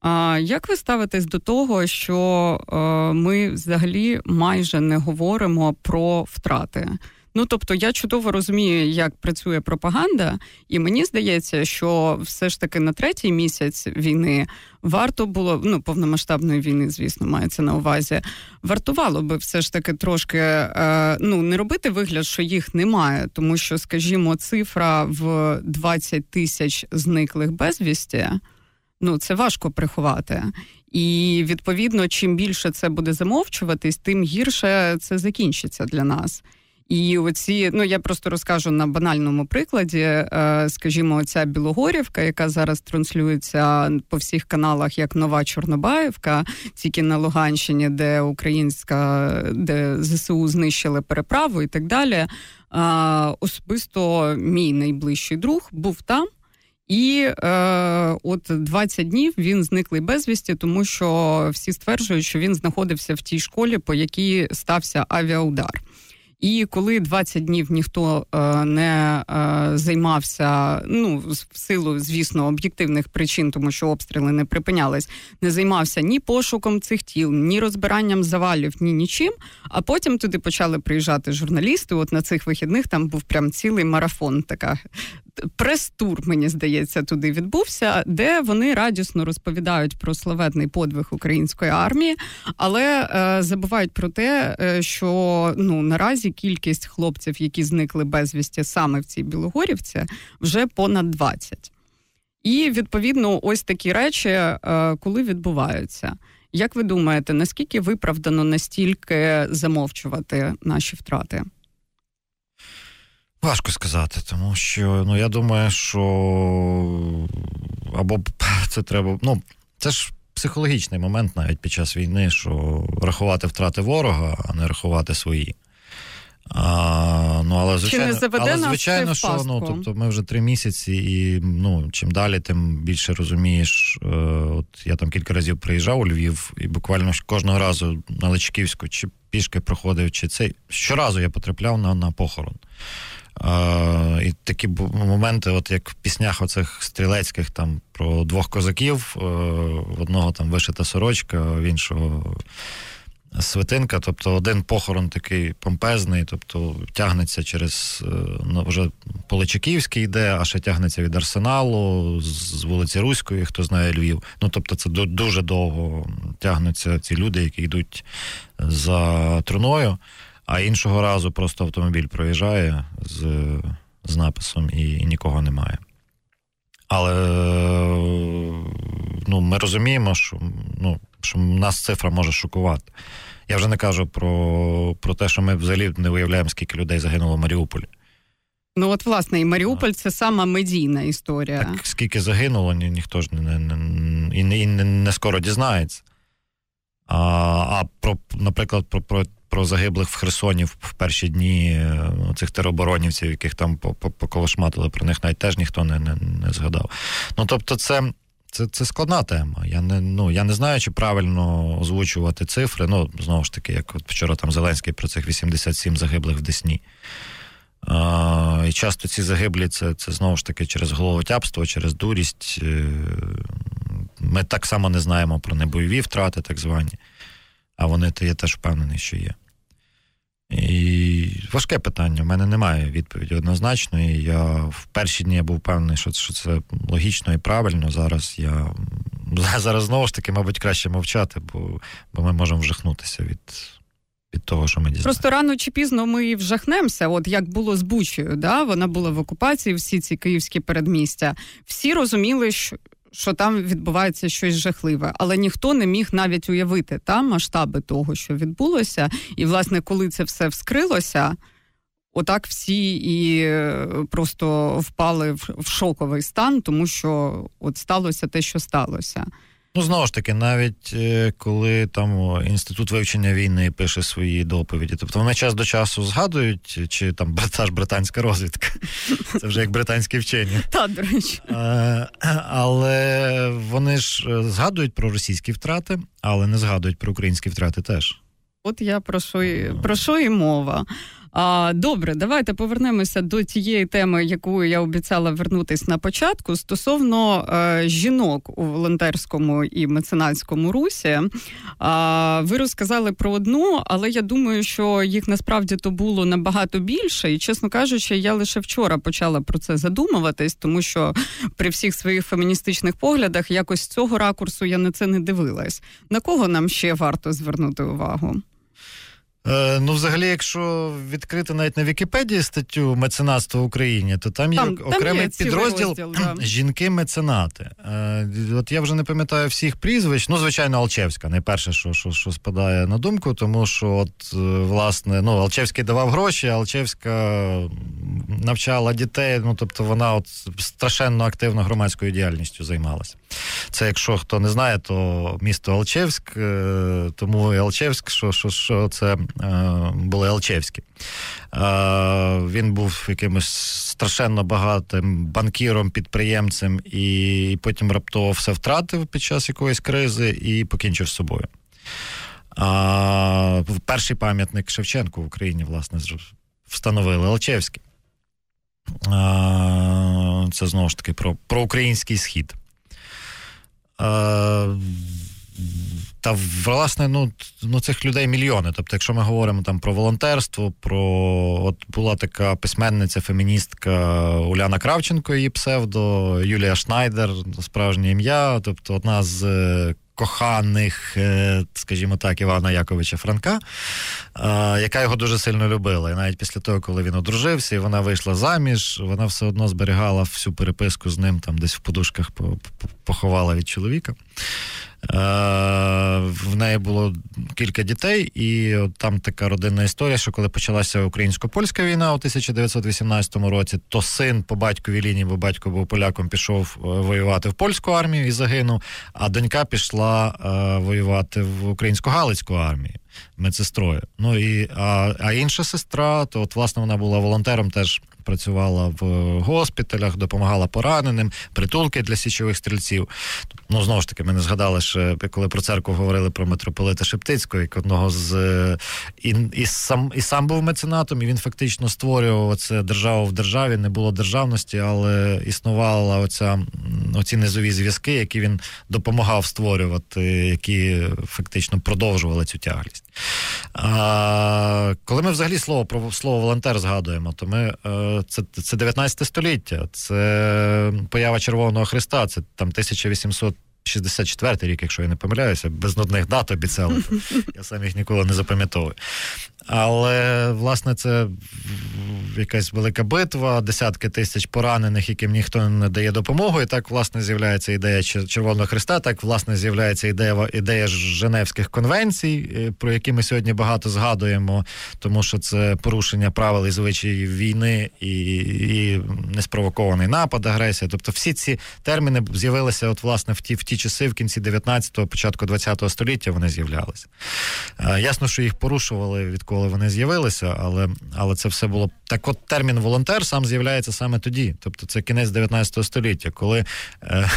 а як ви ставитесь до того, що е, ми взагалі майже не говоримо про втрати? Ну тобто я чудово розумію, як працює пропаганда, і мені здається, що все ж таки на третій місяць війни варто було ну повномасштабної війни, звісно, мається на увазі. Вартувало би все ж таки трошки е, ну не робити вигляд, що їх немає, тому що, скажімо, цифра в 20 тисяч зниклих безвісті – ну це важко приховати. І відповідно, чим більше це буде замовчуватись, тим гірше це закінчиться для нас. І оці, ну я просто розкажу на банальному прикладі. Е, скажімо, ця Білогорівка, яка зараз транслюється по всіх каналах як нова Чорнобаївка, тільки на Луганщині, де українська, де ЗСУ знищили переправу і так далі. Е, особисто мій найближчий друг був там. І е, от 20 днів він зниклий безвісті, тому що всі стверджують, що він знаходився в тій школі, по якій стався авіаудар. І коли 20 днів ніхто е, не е, займався, ну в силу, звісно, об'єктивних причин, тому що обстріли не припинялись, не займався ні пошуком цих тіл, ні розбиранням завалів, ні нічим. А потім туди почали приїжджати журналісти. От на цих вихідних там був прям цілий марафон, така прес-тур, мені здається, туди відбувся, де вони радісно розповідають про славетний подвиг української армії, але е, забувають про те, е, що ну наразі кількість хлопців, які зникли безвісті саме в цій Білогорівці, вже понад 20. І відповідно, ось такі речі, е, коли відбуваються. Як ви думаєте, наскільки виправдано настільки замовчувати наші втрати?
Важко сказати, тому що ну я думаю, що або *laughs* це треба. Ну, це ж психологічний момент навіть під час війни, що рахувати втрати ворога, а не рахувати свої. А, ну, Але звичайно, але, звичайно що ну, тобто ми вже три місяці, і ну, чим далі, тим більше розумієш. Е, от Я там кілька разів приїжджав у Львів, і буквально кожного разу на Личківську чи пішки проходив, чи цей. Щоразу я потрапляв на, на похорон. Е, і такі моменти, от як в піснях оцих стрілецьких там про двох козаків, е, в одного там вишита сорочка, в іншого свитинка. Тобто один похорон такий помпезний, тобто тягнеться через е, ну, вже Поличаківський йде, а ще тягнеться від арсеналу з вулиці Руської, хто знає Львів. Ну тобто, це дуже довго тягнуться ці люди, які йдуть за труною а іншого разу просто автомобіль проїжджає з з написом і, і нікого немає. Але ну, ми розуміємо, що ну, що нас цифра може шокувати. Я вже не кажу про про те, що ми взагалі не виявляємо, скільки людей загинуло в Маріуполі.
Ну, от, власне, і Маріуполь це сама медійна історія.
Так скільки загинуло, ні, ніхто ж не не, не, і не, не скоро дізнається. А а про, наприклад, про про про загиблих в Херсоні в перші дні е, цих тероборонівців, яких там поколошматили, про них навіть теж ніхто не не, не згадав. Ну тобто, це. Це це складна тема. Я не ну я не знаю, чи правильно озвучувати цифри. Ну, знову ж таки, як от вчора там Зеленський про цих 87 загиблих в Десні. А, І часто ці загиблі це це знову ж таки через головотябство, через дурість. Е, ми так само не знаємо про небойові втрати, так звані, а вони то я теж впевнений, що є. І важке питання. У мене немає відповіді однозначної. Я в перші дні був впевнений, що що це логічно і правильно. Зараз я *laughs* зараз знову ж таки, мабуть, краще мовчати, бо бо ми можемо вжахнутися від від того, що ми дізнаємося.
Просто рано чи пізно ми вжахнемося. От як було з Бучею, да? вона була в окупації, всі ці київські передмістя. Всі розуміли, що що там відбувається щось жахливе, але ніхто не міг навіть уявити та масштаби того, що відбулося, і власне, коли це все вскрилося. Отак всі і е, просто впали в шоковий стан, тому що от сталося те, що сталося.
Ну, знову ж таки, навіть е, коли там інститут вивчення війни пише свої доповіді, тобто вони час до часу згадують, чи там та ж британська розвідка, *laughs* це вже як британські вчені.
Та, до речі.
Е, але вони ж е, згадують про російські втрати, але не згадують про українські втрати теж.
От я про що про що і мова. А, Добре, давайте повернемося до тієї теми, яку я обіцяла вернутись на початку. Стосовно е, жінок у волонтерському і меценатському русі. А, Ви розказали про одну, але я думаю, що їх насправді то було набагато більше. І, чесно кажучи, я лише вчора почала про це задумуватись, тому що при всіх своїх феміністичних поглядах якось з цього ракурсу я на це не дивилась. На кого нам ще варто звернути увагу?
Е, ну, взагалі, якщо відкрити навіть на Вікіпедії статтю меценатство в Україні, то там є там, окремий там є підрозділ розділ, да. *clears throat* жінки-меценати. Е, от я вже не пам'ятаю всіх прізвищ. Ну, звичайно, Алчевська, найперше, що що, що спадає на думку, тому що, от, е, власне, ну, Алчевський давав гроші, Алчевська навчала дітей. Ну, тобто, вона от страшенно активно громадською діяльністю займалася. Це, якщо хто не знає, то місто Алчевськ, тому і Алчевськ, що, що, що це. Е, були Алчевські. Е, він був якимось страшенно багатим банкіром, підприємцем, і потім раптово все втратив під час якоїсь кризи і покінчив з собою. А, Перший пам'ятник Шевченку в Україні, власне, встановили Алчевський. Це знову ж таки про український схід. Та власне, ну ну цих людей мільйони. Тобто, якщо ми говоримо там про волонтерство, про от була така письменниця, феміністка Уляна Кравченко, її псевдо, Юлія Шнайдер, справжнє ім'я, тобто одна з е, коханих, е, скажімо так, Івана Яковича Франка, яка його дуже сильно любила. І навіть після того, коли він одружився, і вона вийшла заміж, вона все одно зберігала всю переписку з ним, там десь в подушках поховала від чоловіка. В неї було кілька дітей, і от там така родинна історія, що коли почалася українсько-польська війна у 1918 році, то син по батьковій лінії, бо батько був поляком, пішов е, воювати в польську армію і загинув. А донька пішла е, воювати в українсько-галицьку армію медсестрою. Ну і а, а інша сестра, то от власне вона була волонтером теж працювала в госпіталях, допомагала пораненим, притулки для січових стрільців. Ну знову ж таки, ми не згадали, що коли про церкву говорили про митрополита Шептицького, як одного з і, і сам і сам був меценатом, і він фактично створював це державу в державі. Не було державності, але існувала оця оці низові зв'язки, які він допомагав створювати, які фактично продовжували цю тяглість. А, Коли ми взагалі слово про слово волонтер згадуємо, то ми е, це це 19 століття, це поява Червоного Христа, це там 1800 64 рік, якщо я не помиляюся, без нудних дат обіцяли. *laughs* Я сам їх ніколи не запам'ятовую. Але, власне, це якась велика битва, десятки тисяч поранених, яким ніхто не дає допомогу. І так, власне, з'являється ідея Червоного Христа, так, власне, з'являється ідея ідея Женевських конвенцій, е, про які ми сьогодні багато згадуємо, тому що це порушення правил і звичаїв війни і і неспровокований напад, агресія. Тобто, всі ці терміни з'явилися, от, власне, в ті в ті часи, в кінці 19-го, початку 20-го століття вони з'являлися. Е, ясно, що їх порушували відколи вони з'явилися, але але це все було так. От термін волонтер сам з'являється саме тоді, тобто це кінець 19 століття, коли е,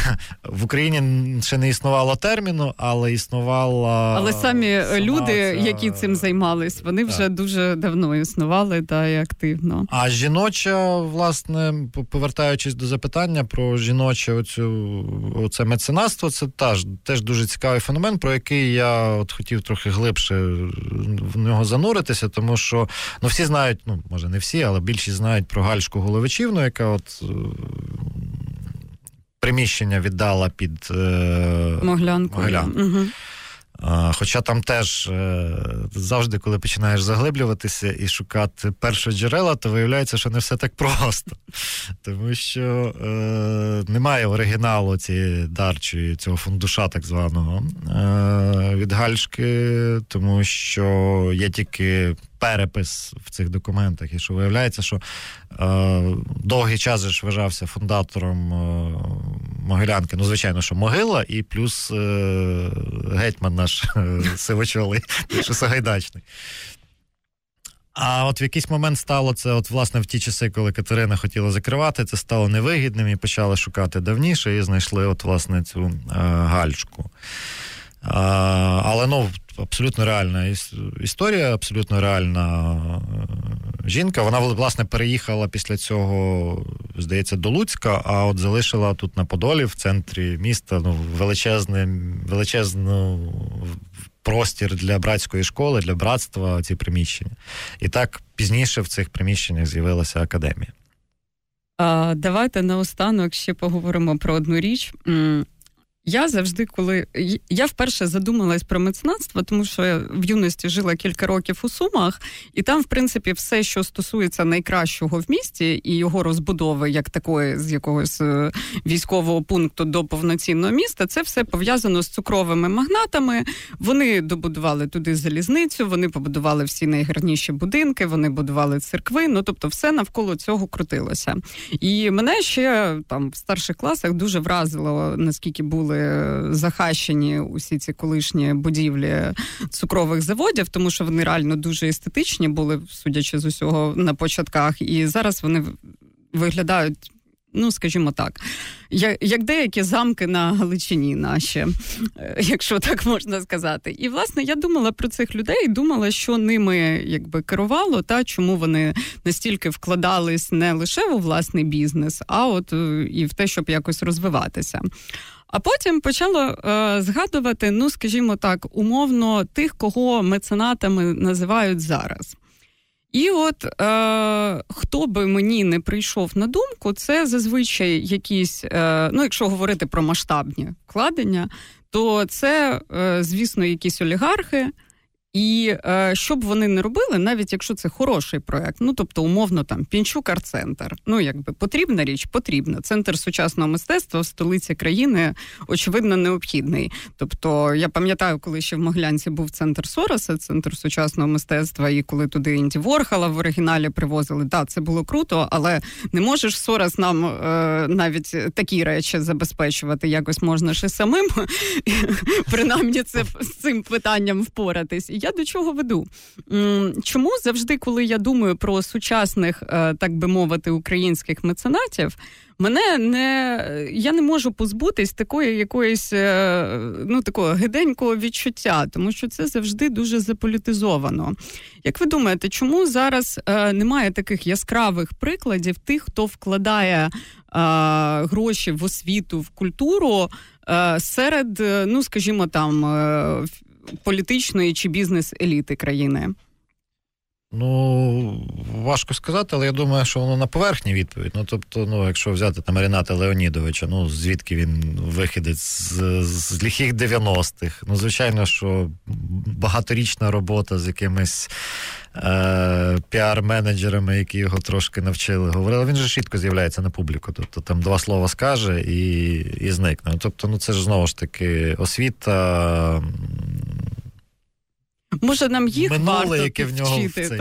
в Україні ще не існувало терміну, але існувала
але самі сама люди, ця... які цим займались, вони вже дуже давно існували та і активно.
А жіноча, власне, повертаючись до запитання про жіноче, оцю оце меценатство, це теж теж дуже цікавий феномен, про який я от хотів трохи глибше в нього зануритися, тому що ну всі знають, ну може не всі, але більшість знають про Гальшку Головичівну, яка от. Е, приміщення віддала під е,
Моглянку.
Моглянку. Угу. Хоча там теж е, завжди, коли починаєш заглиблюватися і шукати перші джерела, то виявляється, що не все так просто. *laughs* Тому що е, немає оригіналу цієї дарчої, цього фундуша, так званого е, від Гальшки, тому що є тільки перепис в цих документах. І що виявляється, що е, довгий час ж вважався фундатором е, Могилянки. Ну, звичайно, що могила, і плюс е, гетьман наш е, сивочолий, що Сагайдачний. А от в якийсь момент стало це, от, власне, в ті часи, коли Катерина хотіла закривати, це стало невигідним і почали шукати давніше, і знайшли от, власне, цю е, гальчку. Але ну, абсолютно реальна історія, абсолютно реальна е, жінка. Вона власне переїхала після цього, здається, до Луцька, а от залишила тут на Подолі, в центрі міста, ну, величезний величезну простір для братської школи, для братства ці приміщення. І так пізніше в цих приміщеннях з'явилася академія.
Давайте наостанок ще поговоримо про одну річ. Я завжди, коли я вперше задумалась про меценатство, тому що я в юності жила кілька років у Сумах, і там, в принципі, все, що стосується найкращого в місті і його розбудови, як такої з якогось е, військового пункту до повноцінного міста, це все пов'язано з цукровими магнатами. Вони добудували туди залізницю, вони побудували всі найгарніші будинки, вони будували церкви. Ну тобто, все навколо цього крутилося. І мене ще там в старших класах дуже вразило, наскільки були були захащені усі ці колишні будівлі цукрових заводів, тому що вони реально дуже естетичні були, судячи з усього на початках, і зараз вони виглядають. Ну, скажімо так, як деякі замки на Галичині наші, е, якщо так можна сказати. І власне я думала про цих людей, думала, що ними якби керувало, та чому вони настільки вкладались не лише у власний бізнес, а от е, і в те, щоб якось розвиватися. А потім почало е, згадувати, ну скажімо так, умовно тих, кого меценатами називають зараз. І от е, хто би мені не прийшов на думку, це зазвичай якісь, е, ну якщо говорити про масштабні вкладення, то це, е, звісно, якісь олігархи, І е, що б вони не робили, навіть якщо це хороший проект, ну тобто, умовно, там Пінчук арт-центр. Ну якби потрібна річ, потрібна. Центр сучасного мистецтва в столиці країни очевидно необхідний. Тобто, я пам'ятаю, коли ще в Моглянці був центр Сороса, центр сучасного мистецтва, і коли туди Інді Ворхала в оригіналі привозили, так, це було круто, але не можеш Сорос нам е, навіть такі речі забезпечувати. Якось можна ще самим *laughs* принаймні це з цим питанням впоратись я до чого веду? Чому завжди, коли я думаю про сучасних, е, так би мовити, українських меценатів, мене не я не можу позбутись такої якоїсь е, ну такого гиденького відчуття, тому що це завжди дуже заполітизовано. Як ви думаєте, чому зараз е, немає таких яскравих прикладів тих, хто вкладає гроші в освіту, в культуру серед, ну скажімо там, політичної чи бізнес-еліти країни?
Ну, важко сказати, але я думаю, що воно на поверхні відповідь. Ну, тобто, ну, якщо взяти там Рената Леонідовича, ну звідки він вихідець з, з ліхих 90-х. Ну, звичайно, що багаторічна робота з якимись е, піар-менеджерами, які його трошки навчили, говорили. Він же швидко з'являється на публіку. Тобто там два слова скаже і і зникне. Тобто, ну це ж знову ж таки освіта.
Може, нам їх
Минуле,
варто
яке в нього
вчити, в цей...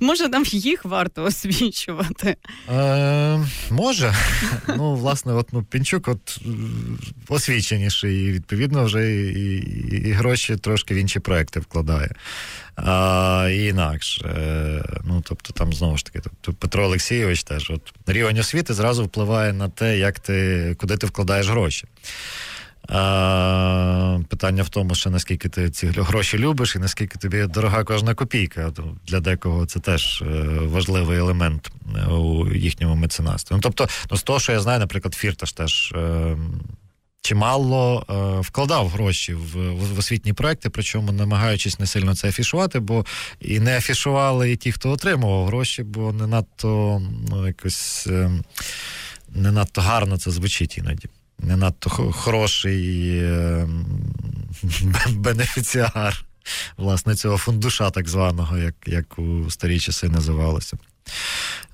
*laughs* Може, нам їх варто освічувати?
Е, Може. Ну, власне, от ну, Пінчук от освіченіший, і відповідно, вже і, і, і гроші трошки в інші проекти вкладає. А, І інакше. Е, ну, тобто, там знову ж таки, тобто Петро Олексійович теж от рівень освіти зразу впливає на те, як ти, куди ти вкладаєш гроші. Питання в тому, що наскільки ти ці гроші любиш, і наскільки тобі дорога кожна копійка. Для декого це теж е, важливий елемент е, у їхньому меценатстві. Ну, Тобто, ну, з того, що я знаю, наприклад, Фірташ теж. Е, чимало вкладав гроші в, в освітні проекти, причому намагаючись не сильно це афішувати, бо і не афішували і ті, хто отримував гроші, бо не надто ну, якось не надто гарно це звучить іноді не надто хороший ем, *laughs* бенефіціар власне цього фундуша, так званого, як як у старі часи називалося.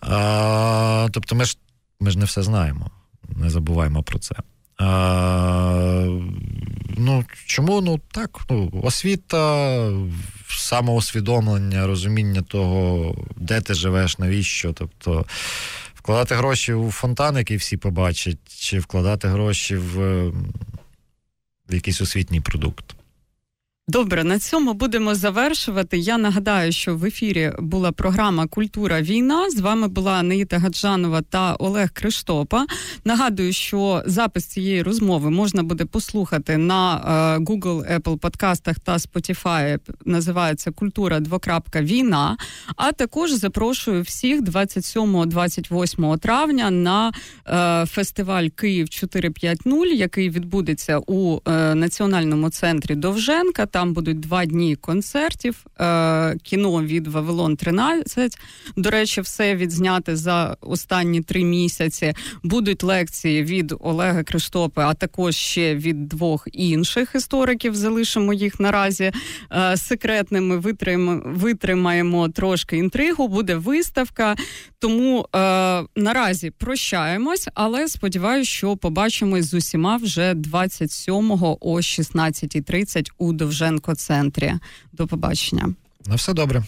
А, Тобто ми ж ми ж не все знаємо, не забуваємо про це. А, Ну, Чому? Ну так, ну, освіта, самоусвідомлення, розуміння того, де ти живеш, навіщо. Тобто Вкладати гроші у фонтан, який всі побачать, чи вкладати гроші в, якийсь освітній продукт.
Добре, на цьому будемо завершувати. Я нагадаю, що в ефірі була програма Культура війна. З вами була Наїта Гаджанова та Олег Криштопа. Нагадую, що запис цієї розмови можна буде послухати на е, Google, Apple подкастах та Spotify. Називається Культура двокрапка війна. А також запрошую всіх 27-28 травня на е, фестиваль Київ 450, який відбудеться у е, національному центрі Довженка. Там будуть два дні концертів, е, кіно від Вавилон 13. До речі, все відзняти за останні три місяці. Будуть лекції від Олега Криштопи, а також ще від двох інших істориків. Залишимо їх наразі е, секретними. Витримаємо, витримаємо трошки інтригу. Буде виставка. Тому е, наразі прощаємось, але сподіваюся, що побачимось з усіма вже 27-го о 16.30 у Довженко центрі. До побачення.
На все добре.